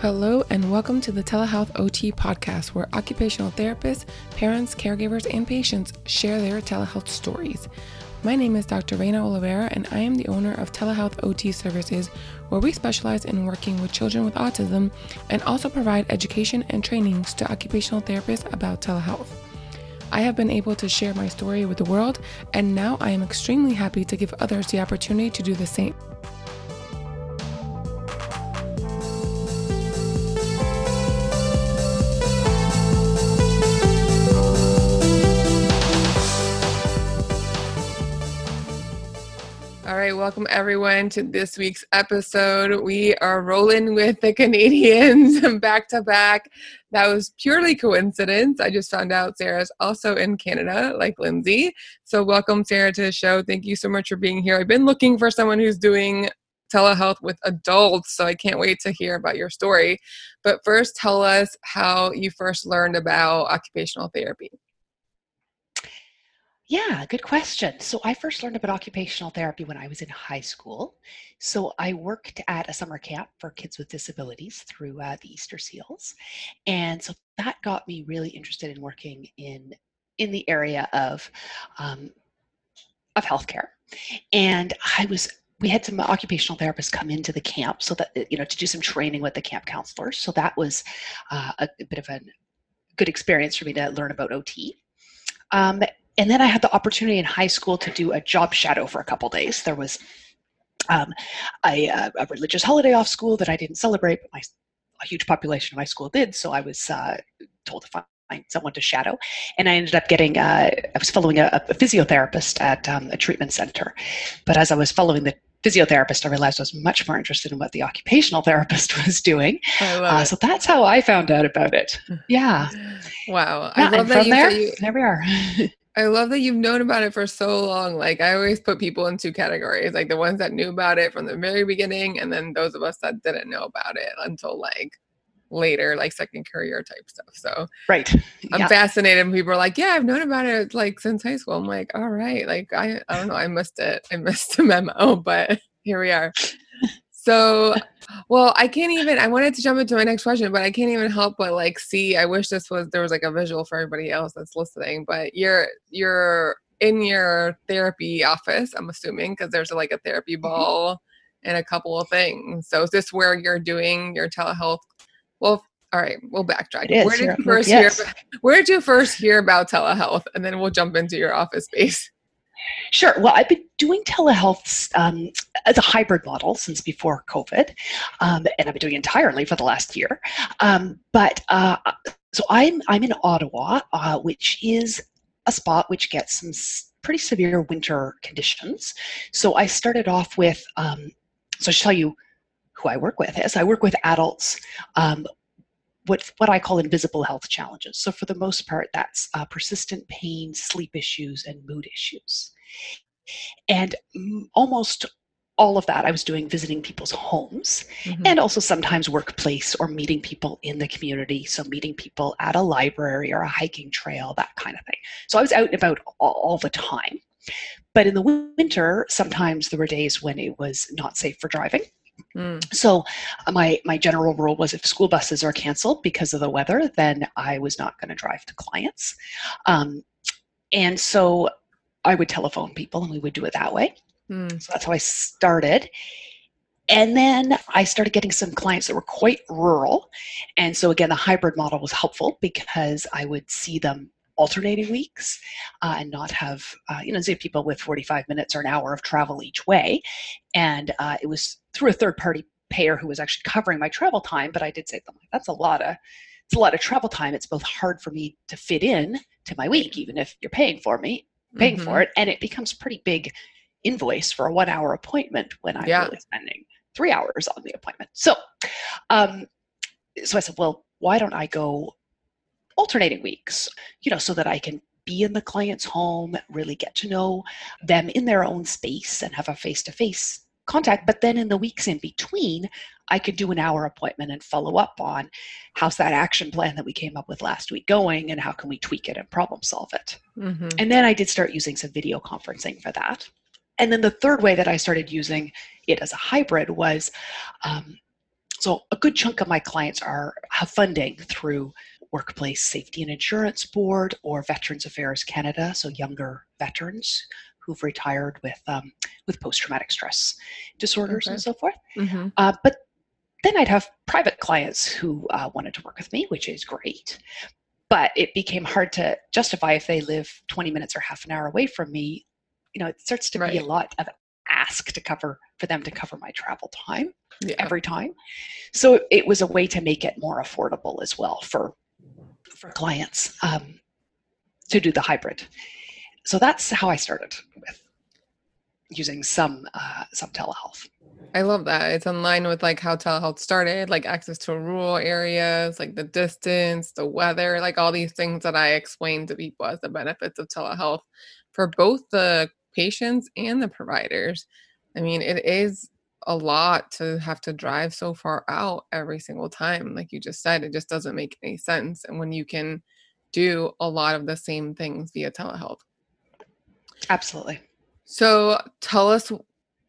Hello, and welcome to the Telehealth OT podcast, where occupational therapists, parents, caregivers, and patients share their telehealth stories. My name is Dr. Reina Oliveira, and I am the owner of Telehealth OT Services, where we specialize in working with children with autism and also provide education and trainings to occupational therapists about telehealth. I have been able to share my story with the world, and now I am extremely happy to give others the opportunity to do the same. Right, welcome everyone to this week's episode. We are rolling with the Canadians back to back. That was purely coincidence. I just found out Sarah's also in Canada, like Lindsay. So, welcome, Sarah, to the show. Thank you so much for being here. I've been looking for someone who's doing telehealth with adults, so I can't wait to hear about your story. But first, tell us how you first learned about occupational therapy. Yeah, good question. So I first learned about occupational therapy when I was in high school. So I worked at a summer camp for kids with disabilities through uh, the Easter Seals, and so that got me really interested in working in in the area of um, of healthcare. And I was we had some occupational therapists come into the camp so that you know to do some training with the camp counselors. So that was uh, a, a, bit of a good experience for me to learn about OT. Um, and then I had the opportunity in high school to do a job shadow for a couple days. There was um, a, uh, a, religious holiday off school that I didn't celebrate, but my, a huge population of my school did. So I was uh, told to find someone to shadow. And I ended up getting, uh, I was following a, a physiotherapist at um, a treatment center. But as I was following the physiotherapist, I realized I was much more interested in what the occupational therapist was doing. Uh, so that's how I found out about it. Yeah. Wow. I love that you, there, you, there we are. I love that you've known about it for so long. Like I always put people in two categories, like the ones that knew about it from the very beginning, and then those of us that didn't know about it until like later, like second career type stuff. So right, I'm yeah. fascinated. When people are like, "Yeah, I've known about it like since high school." I'm like, "All right, like I, I don't know, I missed it. I missed the memo, but here we are." So, well, I can't even. I wanted to jump into my next question, but I can't even help but like see. I wish this was there was like a visual for everybody else that's listening. But you're you're in your therapy office. I'm assuming because there's like a therapy mm-hmm. ball mm-hmm. and a couple of things. So is this where you're doing your telehealth? Well, all right, we'll backtrack. Where did you first yes. hear? Where did you first hear about telehealth? And then we'll jump into your office space. Sure. Well, I've been doing telehealth um, as a hybrid model since before COVID, um, and I've been doing entirely for the last year. Um, but uh, so I'm I'm in Ottawa, uh, which is a spot which gets some pretty severe winter conditions. So I started off with. Um, so I should tell you who I work with is I work with adults um, what what I call invisible health challenges. So for the most part, that's uh, persistent pain, sleep issues, and mood issues. And almost all of that I was doing visiting people's homes mm-hmm. and also sometimes workplace or meeting people in the community. So, meeting people at a library or a hiking trail, that kind of thing. So, I was out and about all, all the time. But in the winter, sometimes there were days when it was not safe for driving. Mm. So uh, my my general rule was if school buses are canceled because of the weather, then I was not going to drive to clients. Um, and so I would telephone people, and we would do it that way. Mm. So that's how I started. And then I started getting some clients that were quite rural. And so, again, the hybrid model was helpful because I would see them alternating weeks uh, and not have, uh, you know, people with 45 minutes or an hour of travel each way. And uh, it was through a third party payer who was actually covering my travel time. But I did say to them, that's a lot of, it's a lot of travel time. It's both hard for me to fit in to my week, even if you're paying for me, paying mm-hmm. for it. And it becomes pretty big invoice for a one hour appointment when I'm yeah. really spending three hours on the appointment. So, um, so I said, well, why don't I go alternating weeks, you know, so that I can be in the client's home, really get to know them in their own space and have a face to face contact. But then in the weeks in between, I could do an hour appointment and follow up on how's that action plan that we came up with last week going and how can we tweak it and problem solve it. Mm-hmm. And then I did start using some video conferencing for that. And then the third way that I started using it as a hybrid was um, so a good chunk of my clients are have funding through Workplace Safety and Insurance Board or Veterans Affairs Canada, so younger veterans who've retired with um, with post traumatic stress disorders Okay. and so forth. hmm Uh, but then I'd have private clients who uh, wanted to work with me, which is great. But it became hard to justify if they live 20 minutes or half an hour away from me. You know, it starts to be a lot of ask to cover for them to cover my travel time Yeah. every time. So it was a way to make it more affordable as well for for clients um, to do the hybrid. So that's how I started with using some uh, some telehealth. I love that. It's in line with like how telehealth started, like access to rural areas, like the distance, the weather, like all these things that I explained to people as the benefits of telehealth for both the patients and the providers. I mean, it is a lot to have to drive so far out every single time. Like you just said, it just doesn't make any sense. And when you can do a lot of the same things via telehealth. Absolutely. So tell us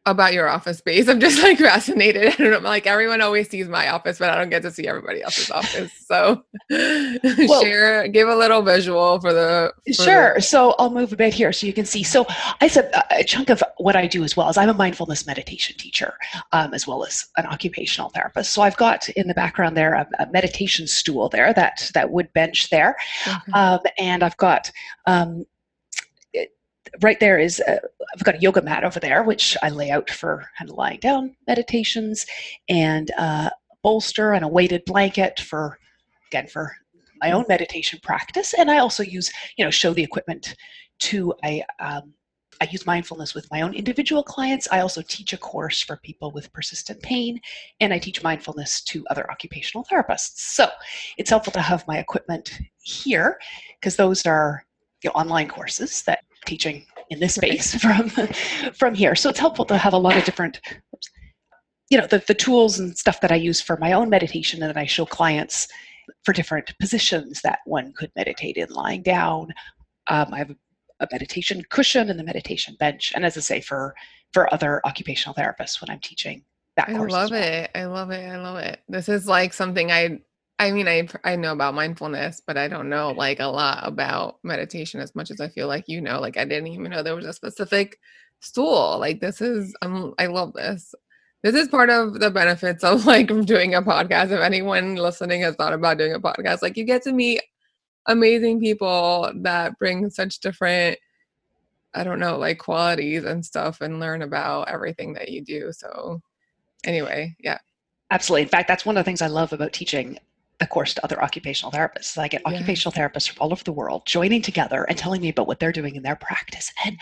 about your office space. I'm just like fascinated. I don't know, like everyone always sees my office, but I don't get to see everybody else's office. So share, give a little visual for the for the- Sure. So I'll move a bit here so you can see. So I said uh, a chunk of what I do as well is I'm a mindfulness meditation teacher um, as well as an occupational therapist. So I've got in the background there a, a meditation stool there, that that wood bench there, Okay. um, and I've got um, right there is uh, I've got a yoga mat over there, which I lay out for kind of lying down meditations, and uh, a bolster and a weighted blanket for again for my own meditation practice. And I also use you know show the equipment to I. Um, I use mindfulness with my own individual clients. I also teach a course for people with persistent pain, and I teach mindfulness to other occupational therapists. So it's helpful to have my equipment here because those are you know, online courses that teaching in this space from from here. So it's helpful to have a lot of different, you know, the, the tools and stuff that I use for my own meditation, and then I show clients for different positions that one could meditate in, lying down. Um, I have a, meditation cushion and the meditation bench, and as I say, for for other occupational therapists when I'm teaching that I love well. it. I love it. I love it. This is like something I I mean I I know about mindfulness, but I don't know like a lot about meditation as much as I feel like you know. Like I didn't even know there was a specific stool. Like this is um I love this. This is part of the benefits of like doing a podcast. If anyone listening has thought about doing a podcast, like you get to meet amazing people that bring such different I don't know, like qualities and stuff and learn about everything that you do. So anyway, yeah. Absolutely. In fact, that's one of the things I love about teaching the course to other occupational therapists. I get Yes. occupational therapists from all over the world joining together and telling me about what they're doing in their practice and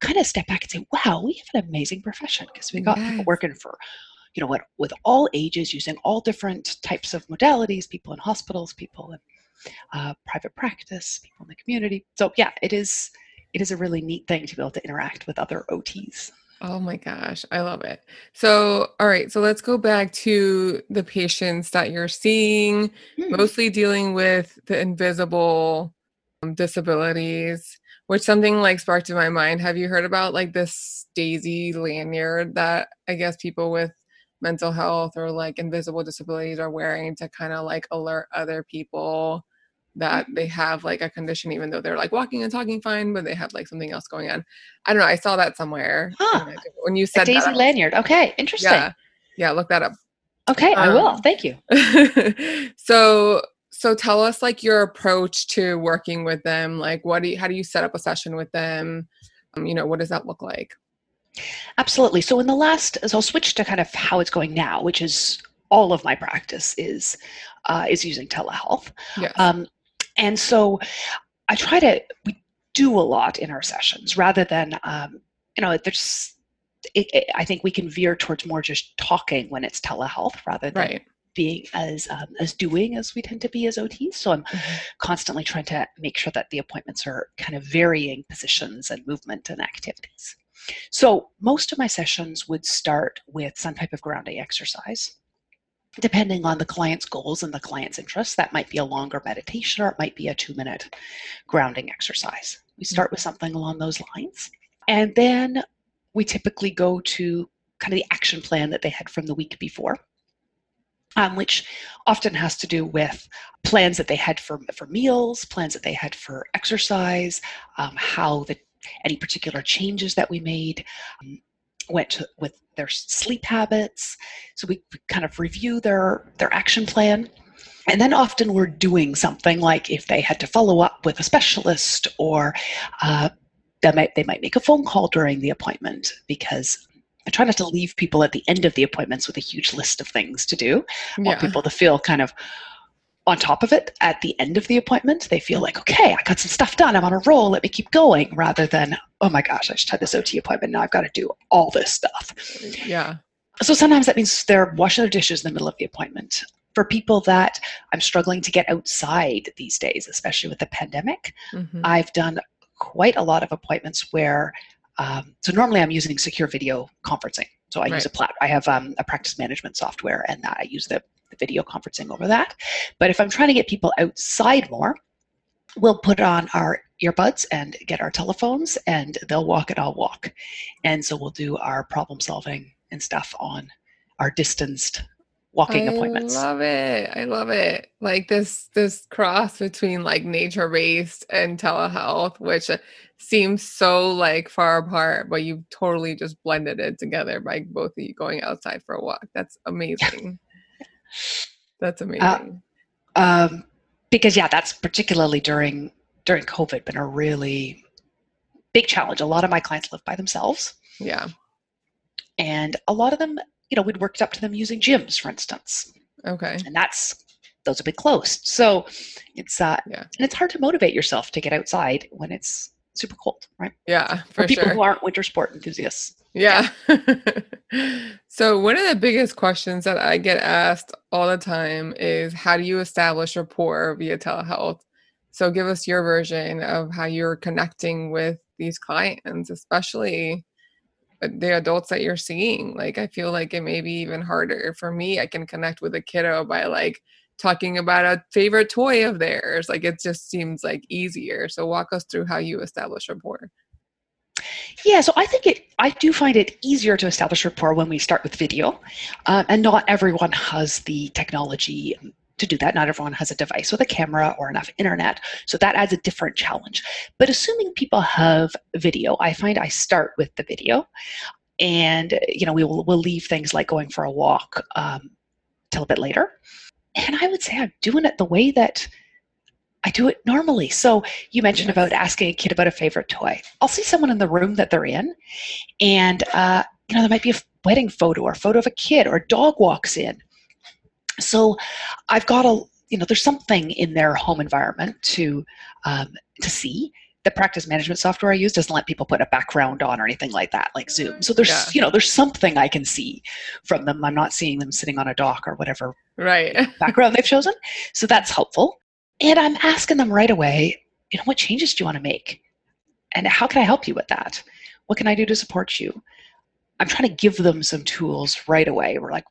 kind of step back and say, wow, we have an amazing profession because we got people working for, you know, what with all ages, using all different types of modalities, people in hospitals, people in uh, private practice, people in the community. So yeah, it is it is a really neat thing to be able to interact with other OTs. Oh my gosh, I love it. So, all right, so let's go back to the patients that you're seeing, Hmm. mostly dealing with the invisible um, disabilities, which something like sparked in my mind. Have you heard about like this Daisy lanyard that I guess people with mental health or like invisible disabilities are wearing to kind of like alert other people that they have like a condition even though they're like walking and talking fine but they have like something else going on i don't know i saw that somewhere Huh. when you A said Daisy that, lanyard. Okay, interesting. yeah yeah look that up Okay, I will. Um, Thank you. so so tell us like your approach to working with them like what do you how do you set up a session with them um, you know what does that look like Absolutely. So in the last, so I'll switch to kind of how it's going now, which is all of my practice is uh, is using telehealth. yes Um, and so I try to we do a lot in our sessions rather than um, you know there's. It, it, I think we can veer towards more just talking when it's telehealth rather than right being as um, as doing as we tend to be as OTs. So I'm Mhm. constantly trying to make sure that the appointments are kind of varying positions and movement and activities. So most of my sessions would start with some type of grounding exercise. Depending on the client's goals and the client's interests, that might be a longer meditation or it might be a two minute grounding exercise. We start with something along those lines. And then we typically go to kind of the action plan that they had from the week before. um, which often has to do with plans that they had for, for meals, plans that they had for exercise, um, how the, any particular changes that we made um, went to, with their sleep habits. So we, kind of review their, their action plan. And then often we're doing something like if they had to follow up with a specialist or uh, they might, they might make a phone call during the appointment because I try not to leave people at the end of the appointments with a huge list of things to do. I want people to feel kind of on top of it at the end of the appointment. They feel like, okay, I got some stuff done. I'm on a roll. Let me keep going rather than, oh my gosh, I just had this OT appointment. Now I've got to do all this stuff. Yeah. So sometimes that means they're washing their dishes in the middle of the appointment. For people that I'm struggling to get outside these days, especially with the pandemic, mm-hmm. I've done quite a lot of appointments where um, so normally I'm using secure video conferencing. So I right. use a plat. I have um, a practice management software, and I use the, the video conferencing over that. But if I'm trying to get people outside more, we'll put on our earbuds and get our telephones, and they'll walk and I'll walk. And so we'll do our problem solving and stuff on our distanced walking I appointments. I love it. I love it. Like this this cross between like nature based and telehealth, which seems so like far apart, but you've totally just blended it together by both of you going outside for a walk. That's amazing. That's uh, amazing. Uh, um, because yeah, that's particularly during during COVID been a really big challenge. A lot of my clients live by themselves. Yeah. And a lot of them you know, we'd worked up to them using gyms, for instance. Okay. And that's those have been closed. So it's uh yeah. and it's hard to motivate yourself to get outside when it's super cold, right? Yeah, for, for people sure. who aren't winter sport enthusiasts. Yeah. so one of the biggest questions that I get asked all the time is how do you establish rapport via telehealth? So give us your version of how you're connecting with these clients, especially uh, the adults that you're seeing like i feel like it may be even harder for me i can connect with a kiddo by like talking about a favorite toy of theirs like it just seems like easier so walk us through how you establish rapport yeah, so I think it. I do find it easier to establish rapport when we start with video, um, and not everyone has the technology to do that. Not everyone has a device with a camera or enough internet. So that adds a different challenge. But assuming people have video, I find I start with the video. And, you know, we will we'll leave things like going for a walk um, till a bit later. And I would say I'm doing it the way that I do it normally. So you mentioned yes. about asking a kid about a favorite toy. I'll see someone in the room that they're in, and uh, you know there might be a wedding photo or a photo of a kid or a dog walks in, so I've got a, you know, there's something in their home environment to um, to see. The practice management software I use doesn't let people put a background on or anything like that, like Zoom. So there's, yeah. you know, there's something I can see from them. I'm not seeing them sitting on a dock or whatever right background they've chosen. So that's helpful. And I'm asking them right away, you know, what changes do you want to make? And how can I help you with that? What can I do to support you? I'm trying to give them some tools right away. We're like,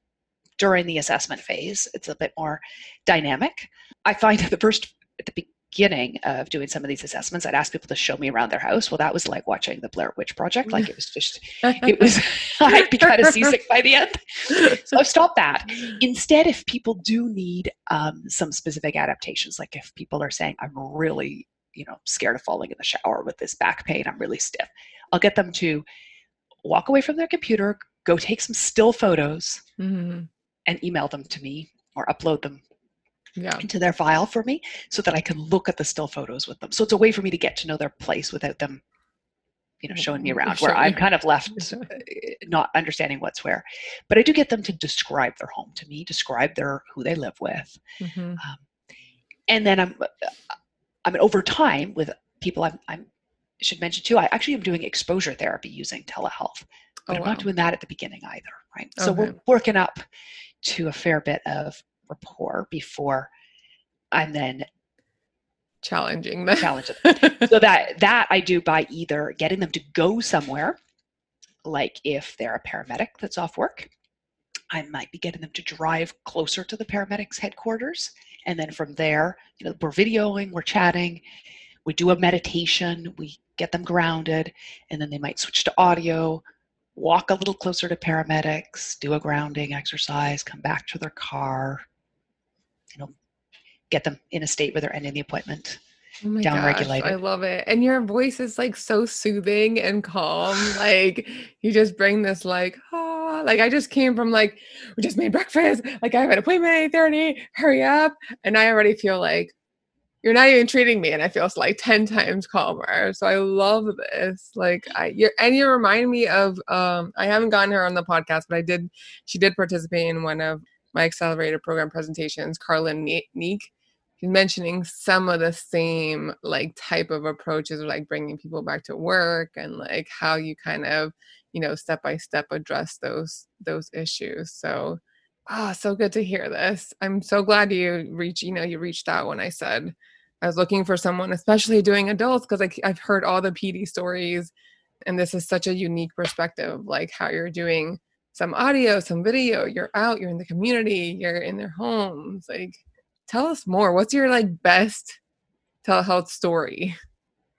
during the assessment phase. It's a bit more dynamic. I find at the first, at the beginning of doing some of these assessments, I'd ask people to show me around their house. Well, that was like watching the Blair Witch Project. Like it was just, it was, I'd be kind of seasick by the end. So I've stopped that. Instead, if people do need um, some specific adaptations, like if people are saying, I'm really, you know, scared of falling in the shower with this back pain, I'm really stiff, I'll get them to walk away from their computer, go take some still photos. Mm-hmm and email them to me or upload them yeah. into their file for me so that I can look at the still photos with them. So it's a way for me to get to know their place without them, you know, showing me around where I'm kind of left uh, not understanding what's where. But I do get them to describe their home to me, describe their who they live with. Mm-hmm. Um, and then I'm, I mean, over time with people I'm, I'm should mention too, I actually am doing exposure therapy using telehealth, but oh, I'm wow. not doing that at the beginning either, right? Okay. So we're working up to a fair bit of rapport before I'm then challenging them. Challenging so that that I do by either getting them to go somewhere, like if they're a paramedic that's off work, I might be getting them to drive closer to the paramedics headquarters. And then from there, you know, we're videoing, we're chatting, we do a meditation, we get them grounded, and then they might switch to audio, walk a little closer to paramedics, do a grounding exercise, come back to their car, get them in a state where they're ending the appointment. Oh my down regulated. I love it. And your voice is like so soothing and calm. Like you just bring this like, ah, like I just came from like, we just made breakfast. Like I have an appointment at 8:30. Hurry up. And I already feel like you're not even treating me. And I feel like 10 times calmer. So I love this. Like I you're and you remind me of um I haven't gotten her on the podcast, but I did she did participate in one of my accelerated program presentations, Carlin Neek he's mentioning some of the same like type of approaches like bringing people back to work and like how you kind of you know step by step address those those issues. So ah oh, so good to hear this. I'm so glad you reach you know you reached out when i said i was looking for someone especially doing adults because like i've heard all the pd stories and this is such a unique perspective like how you're doing some audio some video you're out you're in the community you're in their homes like tell us more. What's your like best telehealth story?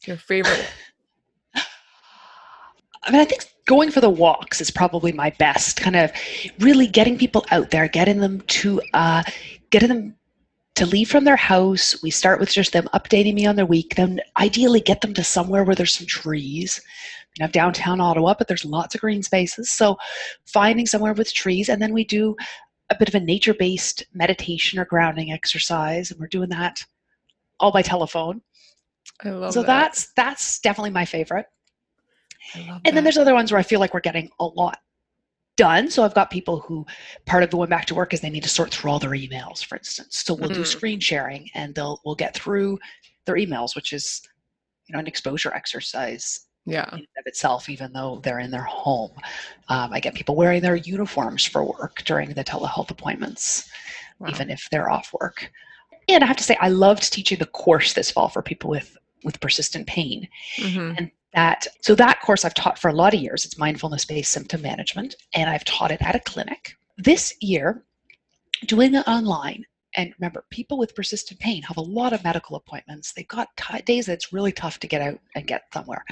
Your favorite? I mean, I think going for the walks is probably my best. Kind of really getting people out there, getting them to uh, getting them to leave from their house. We start with just them updating me on their week. Then ideally get them to somewhere where there's some trees. Know, downtown Ottawa, but there's lots of green spaces. So finding somewhere with trees, and then we do a bit of a nature based meditation or grounding exercise, and we're doing that all by telephone. I love so that. that's that's definitely my favorite. I love And then there's other ones where I feel like we're getting a lot done. So I've got people who part of going back to work is they need to sort through all their emails, for instance. So we'll do Mhm. screen sharing and they'll we'll get through their emails, which is you know an exposure exercise yeah. in and of itself, even though they're in their home. Um, I get people wearing their uniforms for work during the telehealth appointments, Wow. even if they're off work. And I have to say, I loved teaching the course this fall for people with with persistent pain. Mhm. And that so that course I've taught for a lot of years. It's mindfulness based symptom management, and I've taught it at a clinic. This year, doing it online. And remember, people with persistent pain have a lot of medical appointments. They've got t- days that's really tough to get out and get somewhere.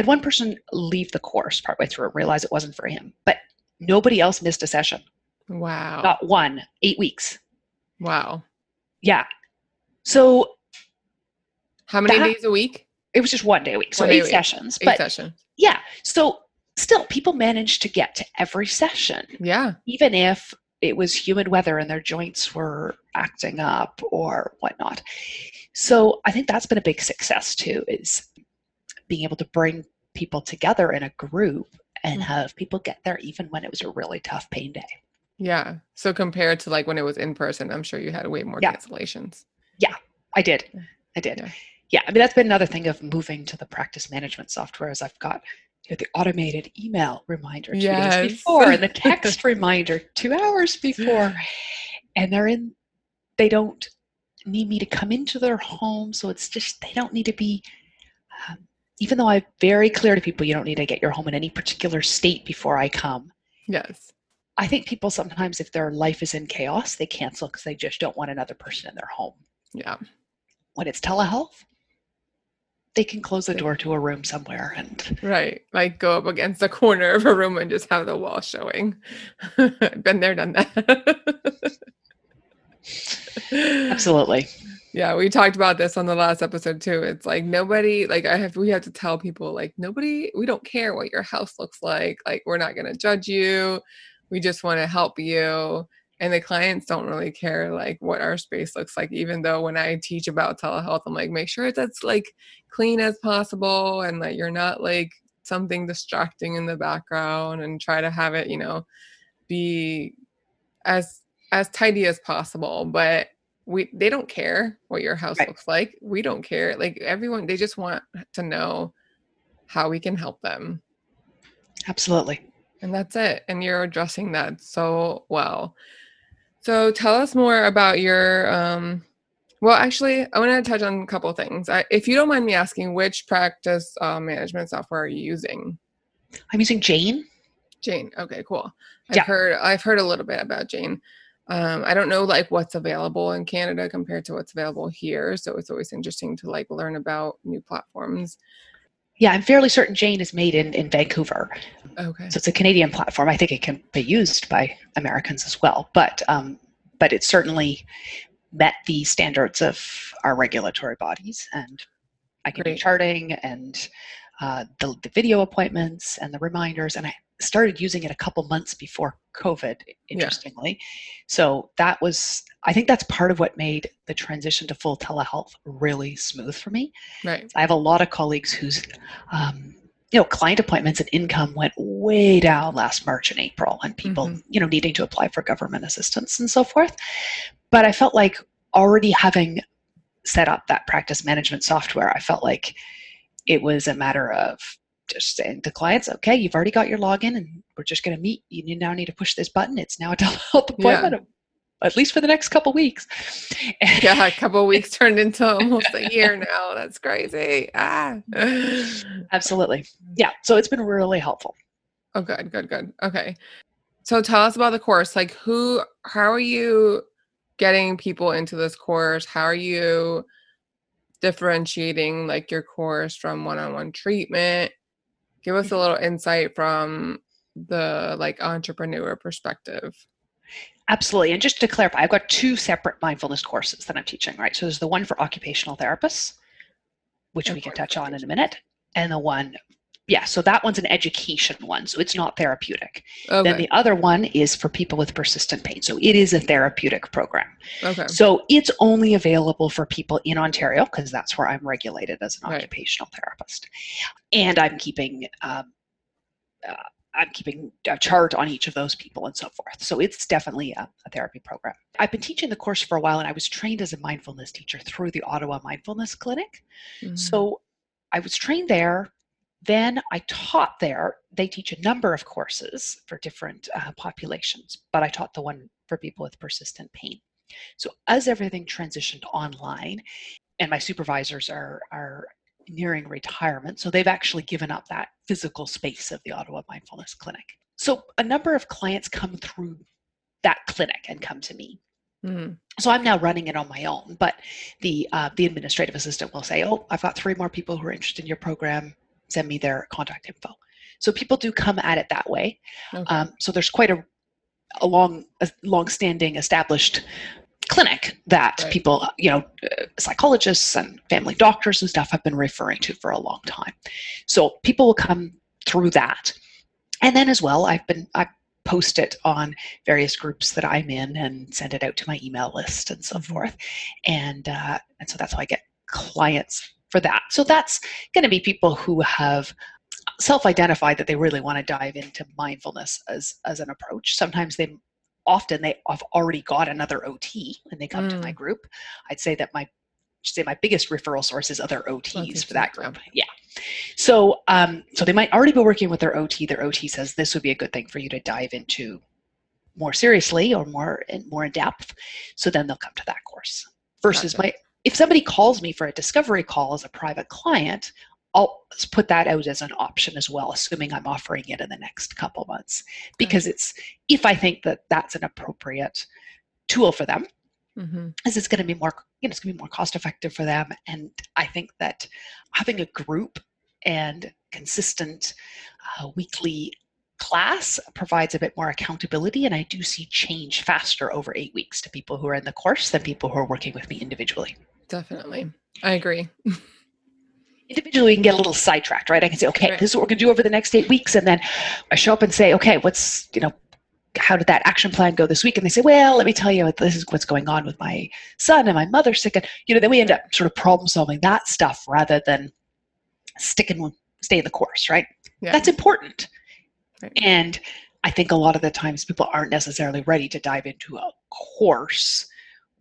Had one person leave the course partway through and realize it wasn't for him, but nobody else missed a session. Wow. Not one, eight weeks. Wow. Yeah. So How many That- days a week? it was just one day a week, so eight week. sessions. Eight But sessions. yeah, so still, people managed to get to every session, Yeah. even if it was humid weather and their joints were acting up or whatnot. So I think that's been a big success too, is being able to bring people together in a group and Mhm. have people get there even when it was a really tough pain day. Yeah. So compared to like when it was in person, I'm sure you had way more Yeah. cancellations. Yeah, I did. I did. Yeah. Yeah. I mean, that's been another thing of moving to the practice management software is I've got you know, the automated email reminder two Yes. days before and the text reminder two hours before. And they're in, they don't need me to come into their home. So it's just, they don't need to be, um, even though I'm very clear to people, you don't need to get your home in any particular state before I come. Yes. I think people sometimes, if their life is in chaos, they cancel because they just don't want another person in their home Yeah. when it's telehealth, they can close the door to a room somewhere and Right. Like go up against the corner of a room and just have the wall showing. Been there, done that. absolutely. Yeah, we talked about this on the last episode too. It's like nobody like I have we have to tell people like nobody we don't care what your house looks like. Like we're not going to judge you. We just want to help you. And the clients don't really care like what our space looks like even though when I teach about telehealth I'm like make sure that's like clean as possible and that you're not like something distracting in the background and try to have it, you know, be as as tidy as possible, but we they don't care what your house Right. looks like. We don't care. Like everyone they just want to know how we can help them. Absolutely. And that's it. And you're addressing that so well. So tell us more about your um well actually I want to touch on a couple things. I, if you don't mind me asking which practice uh, management software are you using? I'm using Jane. Jane. Okay, cool. I've Yeah. heard I've heard a little bit about Jane. Um, I don't know like what's available in Canada compared to what's available here, so it's always interesting to like learn about new platforms. Yeah, I'm fairly certain Jane is made in, in Vancouver. Okay. So it's a Canadian platform. I think it can be used by Americans as well, but um, but it certainly met the standards of our regulatory bodies, and I can Great. do charting and uh, the, the video appointments and the reminders, and I started using it a couple months before COVID, interestingly. So that was, I think that's part of what made the transition to full telehealth really smooth for me. Right. I have a lot of colleagues whose, um, you know, client appointments and income went way down last March and April, and people, Mhm. you know, needing to apply for government assistance and so forth. But I felt like already having set up that practice management software, I felt like it was a matter of just saying to clients, okay, you've already got your login and we're just going to meet. You now need to push this button. It's now a telehealth appointment, at least for the next couple weeks. Yeah, a couple of weeks turned into almost a year now. That's crazy. Ah. Absolutely. Yeah. So it's been really helpful. Oh, good, good, good. Okay. So tell us about the course. Like, who, how are you getting people into this course? How are you differentiating like your course from one on one treatment? Give us a little insight from the like entrepreneur perspective. Absolutely. And just to clarify, I've got two separate mindfulness courses that I'm teaching, right? So there's the one for occupational therapists, which we can touch on in a minute, and the one, yeah, so that one's an education one. So it's not therapeutic. Then the other one is for people with persistent pain. So it is a therapeutic program. Okay. So it's only available for people in Ontario because that's where I'm regulated as an Right. occupational therapist, and I'm keeping um, uh, I'm keeping a chart on each of those people and so forth. So it's definitely a, a therapy program. I've been teaching the course for a while, and I was trained as a mindfulness teacher through the Ottawa Mindfulness Clinic. Mhm. So I was trained there. Then I taught there. They teach a number of courses for different uh, populations, but I taught the one for people with persistent pain. So as everything transitioned online, and my supervisors are are nearing retirement, so they've actually given up that physical space of the Ottawa Mindfulness Clinic. So a number of clients come through that clinic and come to me Mhm. so I'm now running it on my own, but the uh, the administrative assistant will say, "Oh, I've got three more people who are interested in your program. Send me their contact info." So people do come at it that way. Okay. Um, so there's quite a a long a long-standing established clinic that Right. people, you know, uh, psychologists and family doctors and stuff have been referring to for a long time. So people will come through that, and then as well, I've been I post it on various groups that I'm in and send it out to my email list and so Mhm. forth. And uh, and so that's how I get clients for that. So that's going to be people who have self-identified that they really want to dive into mindfulness as as an approach. Sometimes they often they have already got another OT when they come to my Mm. group. I'd say that my say my biggest referral source is other OTs for that group. Yeah. So um so they might already be working with their OT. Their OT says this would be a good thing for you to dive into more seriously or more in more in depth. So then they'll come to that course. Versus Gotcha. my if somebody calls me for a discovery call as a private client, I'll put that out as an option as well, assuming I'm offering it in the next couple months. Because it's if I think that that's an appropriate tool for them, Mhm. is it's going to be more you know it's going to be more cost effective for them and i think that having a group and consistent uh, weekly class provides a bit more accountability and i do see change faster over eight weeks to people who are in the course than people who are working with me individually Definitely. I agree. individually we can get a little sidetracked right i can say okay Right. this is what we're going to do over the next eight weeks and then i show up and say okay what's you know how did that action plan go this week and they say well let me tell you what this is what's going on with my son and my mother's sick and you know then we end up sort of problem solving that stuff rather than sticking with stay in the course right Yeah. that's important Right. and i think a lot of the times people aren't necessarily ready to dive into a course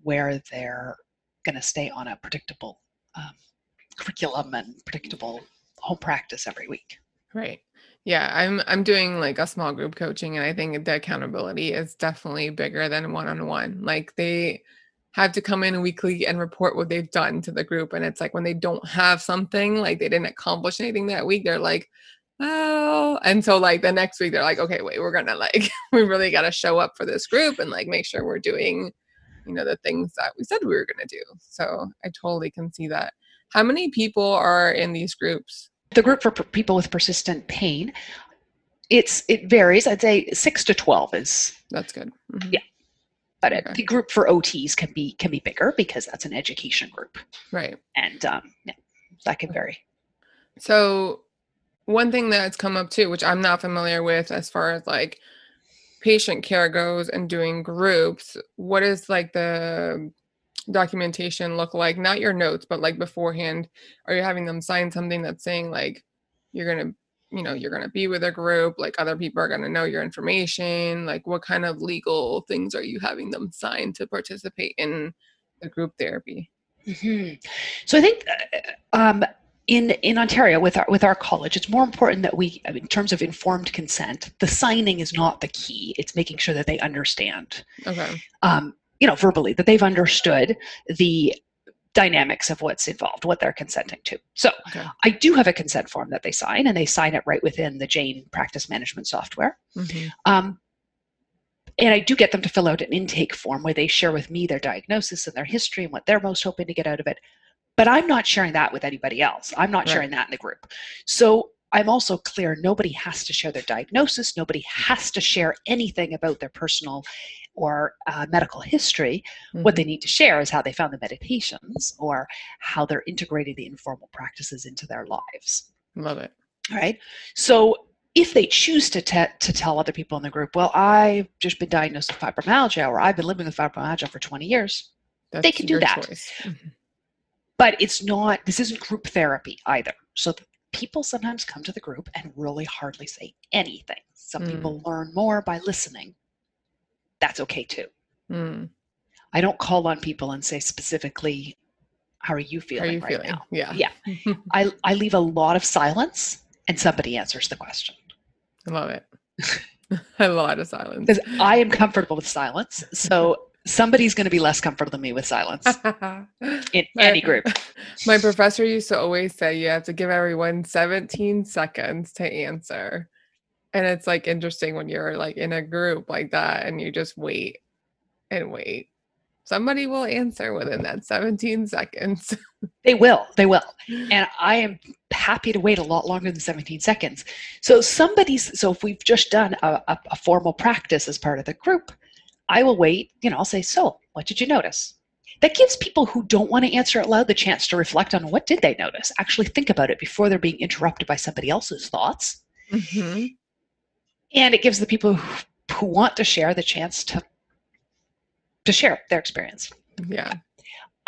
where they're going to stay on a predictable um, curriculum and predictable home practice every week Right. Yeah, I'm I'm doing like a small group coaching and I think the accountability is definitely bigger than one-on-one. Like they have to come in weekly and report what they've done to the group and it's like when they don't have something, like they didn't accomplish anything that week, they're like, "Oh." And so like the next week they're like, "Okay, wait, we're to like we really got to show up for this group and like make sure we're doing you know the things that we said we were to do." So I totally can see that. How many people are in these groups? the group for per- people with persistent pain it's it varies. I'd say six to twelve is That's good. Mhm. Yeah. but Okay. the group for OTs can be can be bigger because that's an education group, Right. and um, yeah, that can vary. So, one thing that's come up too, which I'm not familiar with as far as like patient care goes and doing groups, what is like the documentation look like? Not your notes, but like beforehand, are you having them sign something that's saying like you're going to, you know, you're going to be with a group, like other people are going to know your information? Like, what kind of legal things are you having them sign to participate in the group therapy? hmm So I think uh, um, in in Ontario with our with our college, it's more important that we, in terms of informed consent, the signing is not the key. It's making sure that they understand, Okay. um, you know, verbally that they've understood the dynamics of what's involved, what they're consenting to. So Okay. I do have a consent form that they sign, and they sign it right within the Jane practice management software. Mhm. Um, and I do get them to fill out an intake form where they share with me their diagnosis and their history and what they're most hoping to get out of it. But I'm not sharing that with anybody else. I'm not Right. sharing that in the group. So I'm also clear nobody has to share their diagnosis. Nobody has to share anything about their personal or uh, medical history. What Mhm. they need to share is how they found the meditations or how they're integrating the informal practices into their lives. Love it. All right. So if they choose to, te- to tell other people in the group, well, I've just been diagnosed with fibromyalgia or I've been living with fibromyalgia for 20 years, That's They can do that. choice. But it's not, this isn't group therapy either. So people sometimes come to the group and really hardly say anything. Some Mm. people learn more by listening. That's okay too. Mm. I don't call on people and say specifically, how are you feeling are you right feeling? now? Yeah. Yeah. I, I leave a lot of silence and somebody answers the question. I love it. a lot of silence. because I am comfortable with silence. So somebody's going to be less comfortable than me with silence in My- any group. My professor used to always say you have to give everyone 17 seconds to answer. And it's like interesting when you're like in a group like that and you just wait and wait. Somebody will answer within that 17 seconds. They will, they will. And I am happy to wait a lot longer than 17 seconds. So somebody's, so if we've just done a, a, a formal practice as part of the group, I will wait, you know, I'll say, so what did you notice? That gives people who don't want to answer out loud the chance to reflect on what did they notice, actually think about it before they're being interrupted by somebody else's thoughts. Mhm. and it gives the people who, who want to share the chance to to share their experience. Yeah.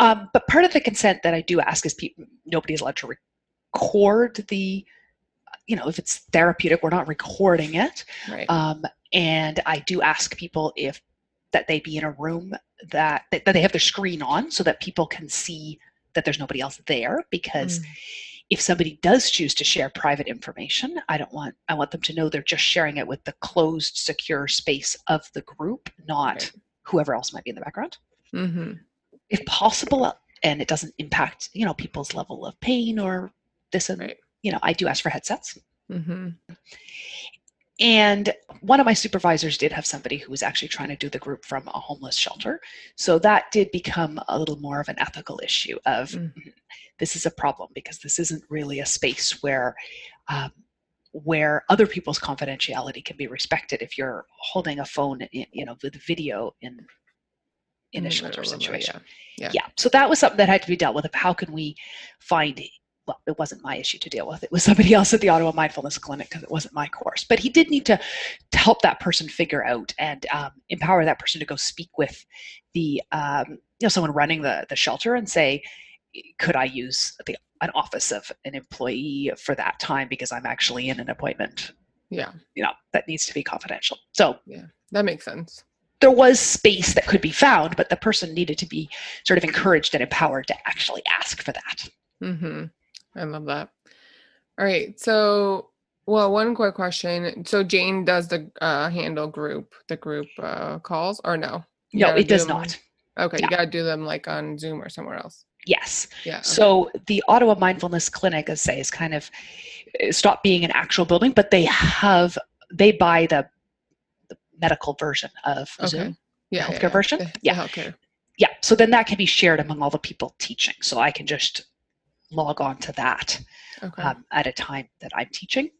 Um, but part of the consent that I do ask is people nobody's allowed to record the, you know, if it's therapeutic, we're not recording it. Right. Um, and I do ask people if that they be in a room that that they have their screen on so that people can see that there's nobody else there because Mm. if somebody does choose to share private information i don't want i want them to know they're just sharing it with the closed secure space of the group not Right. whoever else might be in the background Mhm. if possible and it doesn't impact you know people's level of pain or this and Right. you know i do ask for headsets Mhm. And one of my supervisors did have somebody who was actually trying to do the group from a homeless shelter. So that did become a little more of an ethical issue of Mm. "Mhm, this is a problem because this isn't really a space where um, where other people's confidentiality can be respected if you're holding a phone in, you know with video in in a shelter of it, situation Yeah. yeah so that was something that had to be dealt with of how can we find well it wasn't my issue to deal with it was somebody else at the ottawa mindfulness clinic because it wasn't my course but he did need to, to help that person figure out and um, empower that person to go speak with the um, you know someone running the the shelter and say could i use the an office of an employee for that time because i'm actually in an appointment Yeah. you know that needs to be confidential so yeah, That makes sense. there was space that could be found, but the person needed to be sort of encouraged and empowered to actually ask for that. Mm-hmm. I love that. All right. So, well, one quick question. So Jane does the uh, handle group, the group uh, calls, or no? You No, it do does them- not. Okay, Yeah. you gotta do them like on Zoom or somewhere else. Yes. Yeah. okay. So the Ottawa Mindfulness Clinic, as I say, is kind of uh, stopped being an actual building, but they have they buy the, the medical version of Okay. Zoom. yeah, healthcare yeah, version? The, the Yeah. healthcare. Yeah. So then that can be shared among all the people teaching. So I can just log on to that Okay. um, at a time that I'm teaching.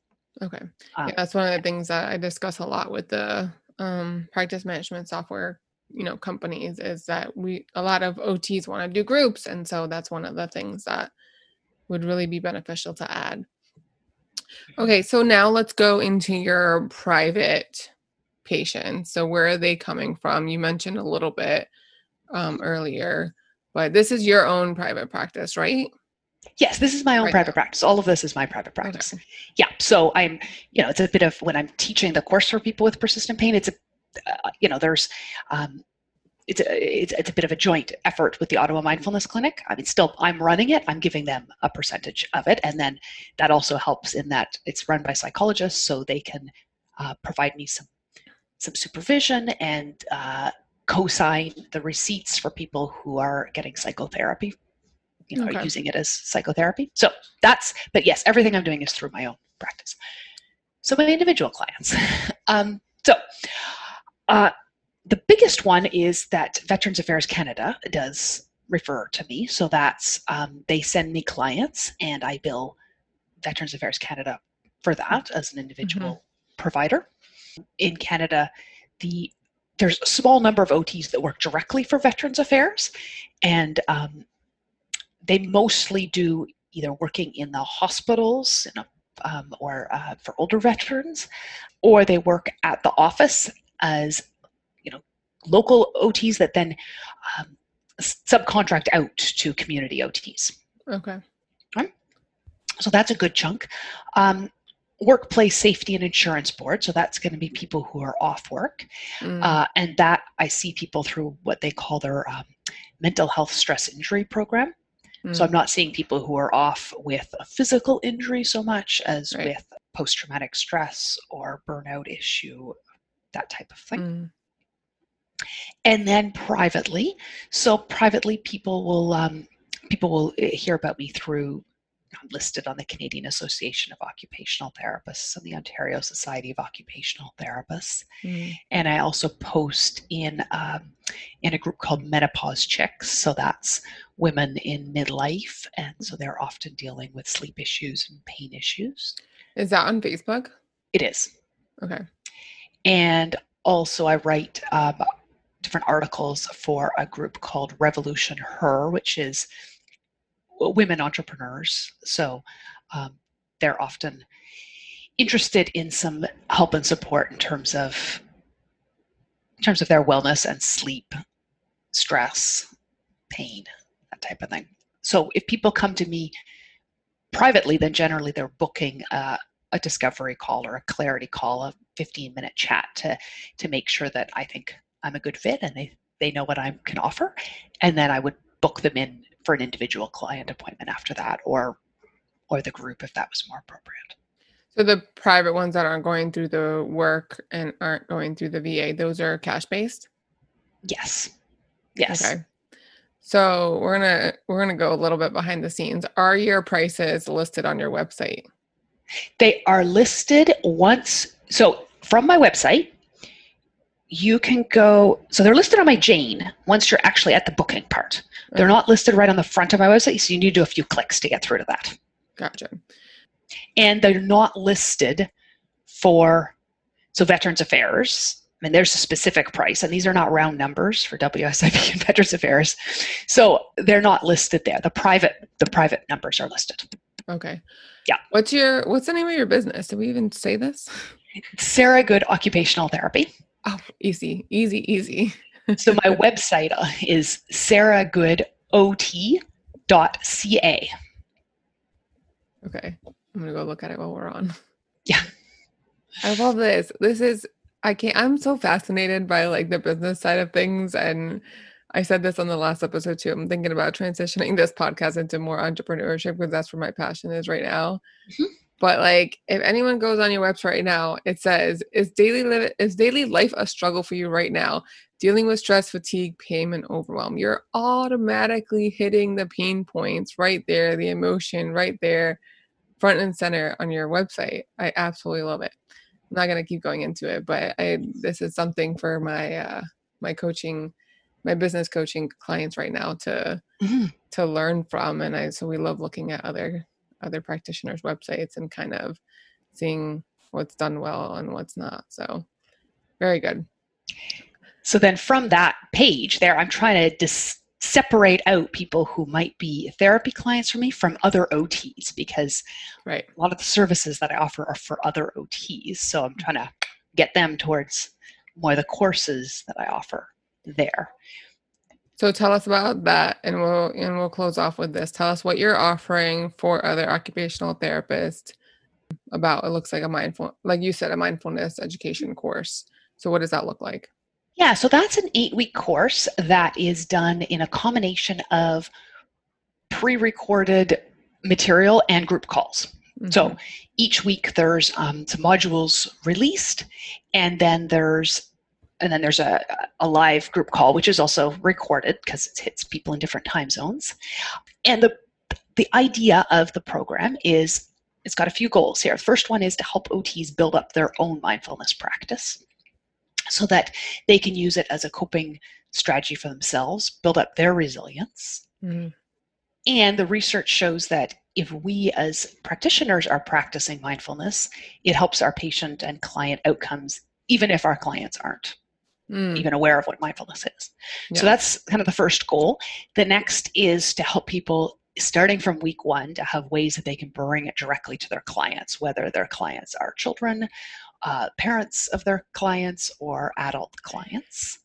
Okay. Um, yeah, that's one of the things that I discuss a lot with the um, practice management software, you know, companies is that we a lot of OTs want to do groups, and so that's one of the things that would really be beneficial to add. Okay, so now let's go into your private patients. So where are they coming from? You mentioned a little bit um, earlier, but this is your own private practice, right? Yes, this is my own right private now. practice. All of this is my private practice. Okay. Yeah. So I'm, you know, it's a bit of when I'm teaching the course for people with persistent pain. It's a, uh, you know, there's, um, it's a, it's, it's a bit of a joint effort with the Ottawa Mindfulness Clinic. I mean, still, I'm running it. I'm giving them a percentage of it, and then that also helps in that it's run by psychologists, so they can uh, provide me some some supervision and uh, co-sign the receipts for people who are getting psychotherapy you know, okay. using it as psychotherapy. So that's, but yes, everything I'm doing is through my own practice. So my individual clients. um, so uh, the biggest one is that Veterans Affairs Canada does refer to me. So that's um, they send me clients and I bill Veterans Affairs Canada for that as an individual mm-hmm. provider. In Canada, the there's a small number of OTs that work directly for Veterans Affairs, and um, they mostly do either working in the hospitals um, or uh, for older veterans, or they work at the office as you know local OTs that then um, subcontract out to community OTs. Okay. Right? So that's a good chunk. Um, workplace safety and insurance board so that's going to be people who are off work mm. uh, and that i see people through what they call their um, mental health stress injury program Mm. So I'm not seeing people who are off with a physical injury so much as right. with post traumatic stress or burnout issue, that type of thing. Mm. And then privately, so privately, people will um, people will eh, hear about me through listed on the Canadian Association of Occupational Therapists and the Ontario Society of Occupational Therapists. Mm. And I also post in um, in a group called Menopause Chicks. So that's women in midlife, and so they're often dealing with sleep issues and pain issues. Is that on Facebook? It is. Okay. And also, I write um, different articles for a group called Revolution Her, which is women entrepreneurs. So um, they're often interested in some help and support in terms of in terms of their wellness and sleep, stress, pain, that type of thing. So if people come to me privately, then generally they're booking a, a discovery call or a clarity call, a 15 minute chat to to make sure that I think I'm a good fit and they they know what I can offer, and then I would book them in for an individual client appointment after that or or the group if that was more appropriate. So the private ones that aren't going through the work and aren't going through the va those are cash based? Yes. Yes. Okay. So we're gonna we're gonna go a little bit behind the scenes. Are your prices listed on your website? They are listed once so from my website you can go so they're listed on my jane once you're actually at the booking part they're not listed right on the front of my website so you need to do a few clicks to get through to that gotcha and they're not listed for so veterans affairs I mean, there's a specific price, and these are not round numbers for WSIB and Veterans Affairs, so they're not listed there. The private, the private numbers are listed. Okay. Yeah. What's your What's the name of your business? Did we even say this? Sarah Good Occupational Therapy. Oh, easy, easy, easy. so my website uh, is sarahgoodot.ca. Okay. I'm gonna go look at it while we're on. Yeah. I love this. This is I can't I'm so fascinated by like the business side of things and I said this on the last episode too. I'm thinking about transitioning this podcast into more entrepreneurship because that's where my passion is right now. Mm-hmm. But like, if anyone goes on your website right now, it says, "Is daily li- is daily life a struggle for you right now? Dealing with stress, fatigue, pain, and overwhelm." You're automatically hitting the pain points right there, the emotion right there, front and center on your website. I absolutely love it. I'm not gonna keep going into it, but I this is something for my uh, my coaching, my business coaching clients right now to mm-hmm. to learn from, and I so we love looking at other other practitioners' websites and kind of seeing what's done well and what's not. So very good. So then from that page there, I'm trying to dis- separate out people who might be therapy clients for me from other OTs because right. a lot of the services that I offer are for other OTs. So I'm trying to get them towards more the courses that I offer there. So tell us about that and we'll and we'll close off with this. Tell us what you're offering for other occupational therapists about it looks like a mindful like you said a mindfulness education course. So what does that look like? Yeah, so that's an eight week course that is done in a combination of pre recorded material and group calls. Mm-hmm. So each week there's um, some modules released, and then there's and then there's a, a live group call, which is also recorded because it hits people in different time zones. And the the idea of the program is it's got a few goals here. The first one is to help OTs build up their own mindfulness practice so that they can use it as a coping strategy for themselves, build up their resilience. Mm-hmm. And the research shows that if we as practitioners are practicing mindfulness, it helps our patient and client outcomes, even if our clients aren't mm. even aware of what mindfulness is. Yeah. So that's kind of the first goal. The next is to help people starting from week one to have ways that they can bring it directly to their clients, whether their clients are children uh, parents of their clients or adult clients.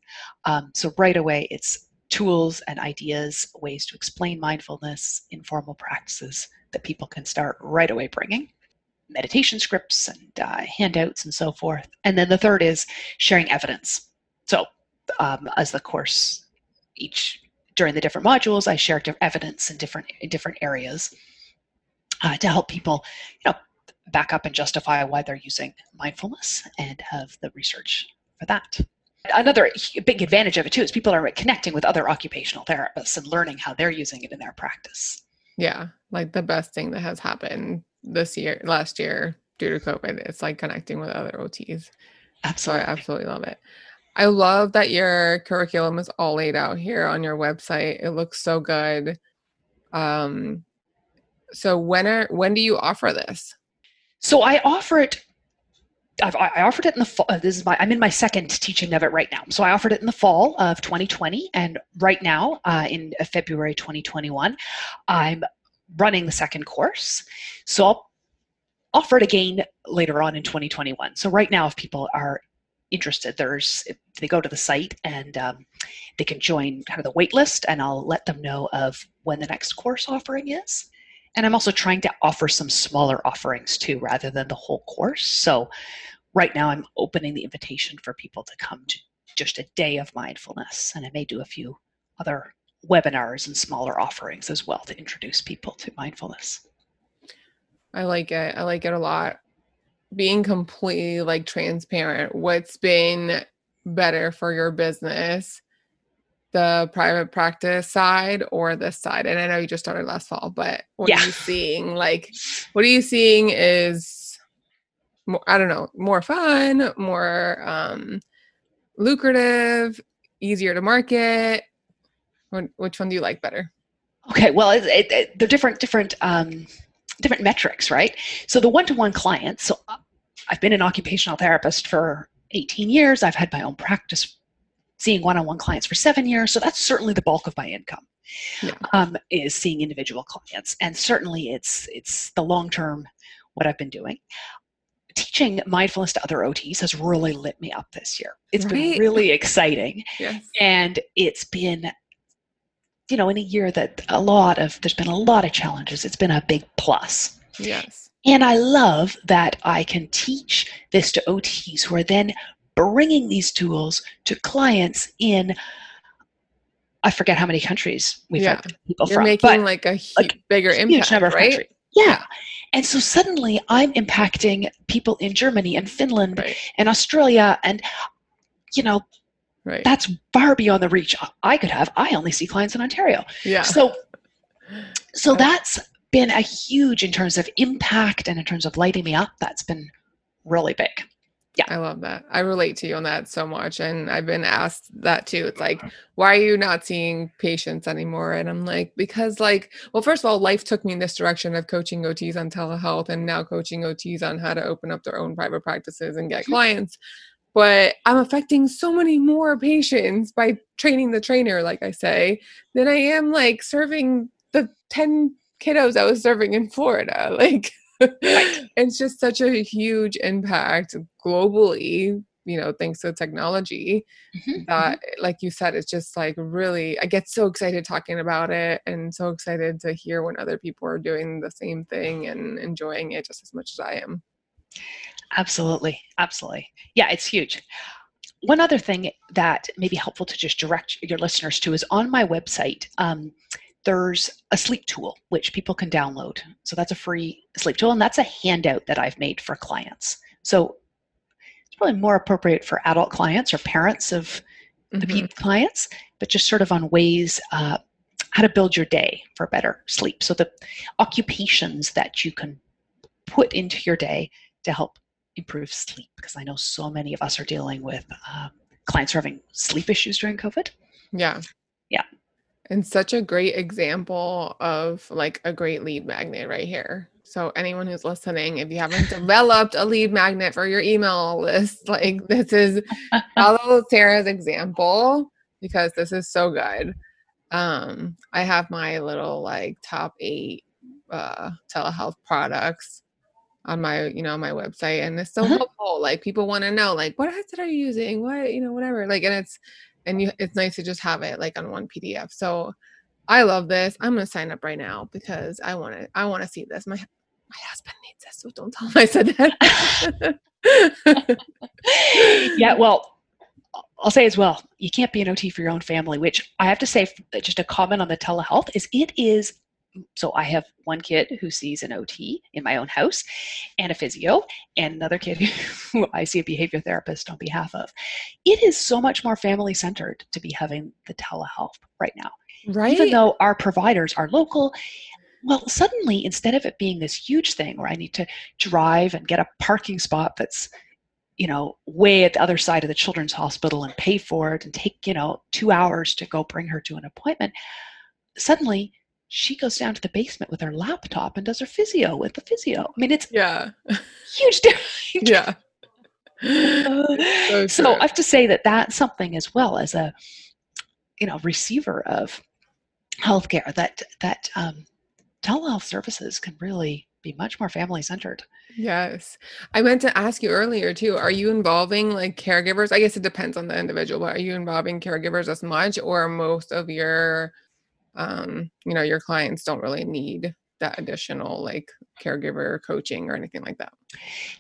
Um, so, right away, it's tools and ideas, ways to explain mindfulness, informal practices that people can start right away bringing, meditation scripts and uh, handouts and so forth. And then the third is sharing evidence. So, um, as the course each during the different modules, I share evidence in different in different areas uh, to help people, you know, back up and justify why they're using mindfulness and have the research for that. Another big advantage of it too is people are connecting with other occupational therapists and learning how they're using it in their practice. Yeah, like the best thing that has happened this year, last year due to COVID, it's like connecting with other OTs. Absolutely. So I absolutely love it. I love that your curriculum is all laid out here on your website. It looks so good. Um, so when are when do you offer this? So I offer it. I've, i offered it in the fall. This is my. I'm in my second teaching of it right now. So I offered it in the fall of 2020, and right now, uh, in uh, February 2021, I'm running the second course. So I'll offer it again later on in 2021. So right now, if people are interested, there's they go to the site and um, they can join kind of the wait list, and I'll let them know of when the next course offering is. And I'm also trying to offer some smaller offerings too, rather than the whole course. So right now I'm opening the invitation for people to come to just a day of mindfulness. And I may do a few other webinars and smaller offerings as well to introduce people to mindfulness. I like it. I like it a lot. Being completely like transparent. What's been better for your business the private practice side or this side? And I know you just started last fall, but what yeah. are you seeing? Like, what are you seeing is, more, I don't know, more fun, more um, lucrative, easier to market? Which one do you like better? Okay, well, it, it, it, they're different, different, um, different metrics, right? So the one-to-one clients. So I've been an occupational therapist for 18 years. I've had my own practice seeing one-on-one clients for seven years so that's certainly the bulk of my income yeah. um, is seeing individual clients and certainly it's it's the long term what i've been doing teaching mindfulness to other ots has really lit me up this year It's right. been really exciting yes. and it's been you know in a year that a lot of there's been a lot of challenges it's been a big plus yes and I love that I can teach this to OTs who are then bringing these tools to clients in I forget how many countries we've yeah. had people You're from. making like a like bigger impact, number right? Countries. Yeah. And so suddenly I'm impacting people in Germany and Finland right. and Australia and you know right. that's far beyond the reach I could have. I only see clients in Ontario. Yeah. So so that's been a huge in terms of impact and in terms of lighting me up. That's been really big Yeah. I love that. I relate to you on that so much. And I've been asked that too. It's like, why are you not seeing patients anymore? And I'm like, because, like, well, first of all, life took me in this direction of coaching OTs on telehealth and now coaching OTs on how to open up their own private practices and get clients. But I'm affecting so many more patients by training the trainer, like I say, than I am like serving the 10 kiddos I was serving in Florida. Like, it's just such a huge impact globally you know thanks to technology mm-hmm, that mm-hmm. like you said it's just like really i get so excited talking about it and so excited to hear when other people are doing the same thing and enjoying it just as much as i am absolutely absolutely yeah it's huge one other thing that may be helpful to just direct your listeners to is on my website um, there's a sleep tool which people can download. So that's a free sleep tool, and that's a handout that I've made for clients. So it's probably more appropriate for adult clients or parents of the mm-hmm. clients, but just sort of on ways uh, how to build your day for better sleep. So the occupations that you can put into your day to help improve sleep, because I know so many of us are dealing with um, clients are having sleep issues during COVID. Yeah. Yeah. And such a great example of like a great lead magnet right here. So anyone who's listening, if you haven't developed a lead magnet for your email list, like this is follow Sarah's example because this is so good. Um, I have my little like top eight uh telehealth products on my you know my website and it's so uh-huh. helpful like people want to know like what headset are you using what you know whatever like and it's and you, it's nice to just have it like on one PDF. So I love this. I'm gonna sign up right now because I want to. I want to see this. My my husband needs this, so don't tell him I said that. yeah, well, I'll say as well. You can't be an OT for your own family. Which I have to say, just a comment on the telehealth is it is so I have one kid who sees an OT in my own house and a physio, and another kid who I see a behavior therapist on behalf of. It is so much more family centered to be having the telehealth right now. Right. Even though our providers are local, well, suddenly instead of it being this huge thing where I need to drive and get a parking spot that's you know, way at the other side of the children's hospital and pay for it and take, you know, two hours to go bring her to an appointment. Suddenly, she goes down to the basement with her laptop and does her physio with the physio. I mean, it's yeah, huge difference. Yeah. so, so I have to say that that's something as well as a, you know, receiver of healthcare that that um, telehealth services can really be much more family centered. Yes. I meant to ask you earlier too. Are you involving like caregivers? I guess it depends on the individual, but are you involving caregivers as much or most of your um, you know your clients don't really need that additional like caregiver coaching or anything like that?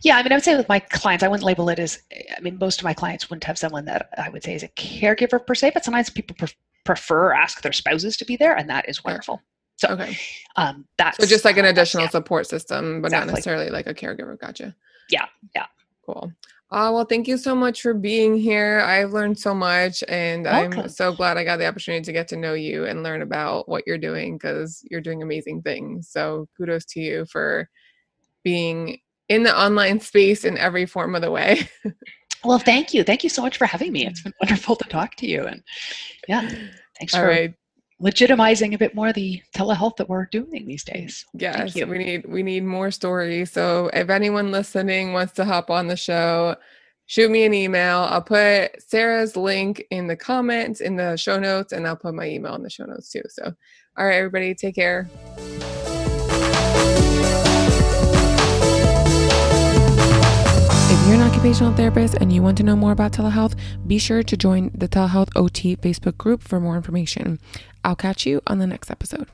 Yeah i mean i would say with my clients i wouldn't label it as i mean most of my clients wouldn't have someone that i would say is a caregiver per se but sometimes people pre- prefer ask their spouses to be there and that is wonderful. So okay. um that's so just like an additional yeah. support system but exactly. not necessarily like a caregiver. Gotcha. Yeah yeah. Cool Oh, well, thank you so much for being here. I've learned so much, and Welcome. I'm so glad I got the opportunity to get to know you and learn about what you're doing because you're doing amazing things. So, kudos to you for being in the online space in every form of the way. well, thank you. Thank you so much for having me. It's been wonderful to talk to you. And yeah, thanks All for right legitimizing a bit more the telehealth that we're doing these days. Yes, we need we need more stories. So if anyone listening wants to hop on the show, shoot me an email. I'll put Sarah's link in the comments in the show notes, and I'll put my email in the show notes too. So, all right, everybody, take care. If you're an occupational therapist and you want to know more about telehealth, be sure to join the Telehealth OT Facebook group for more information. I'll catch you on the next episode.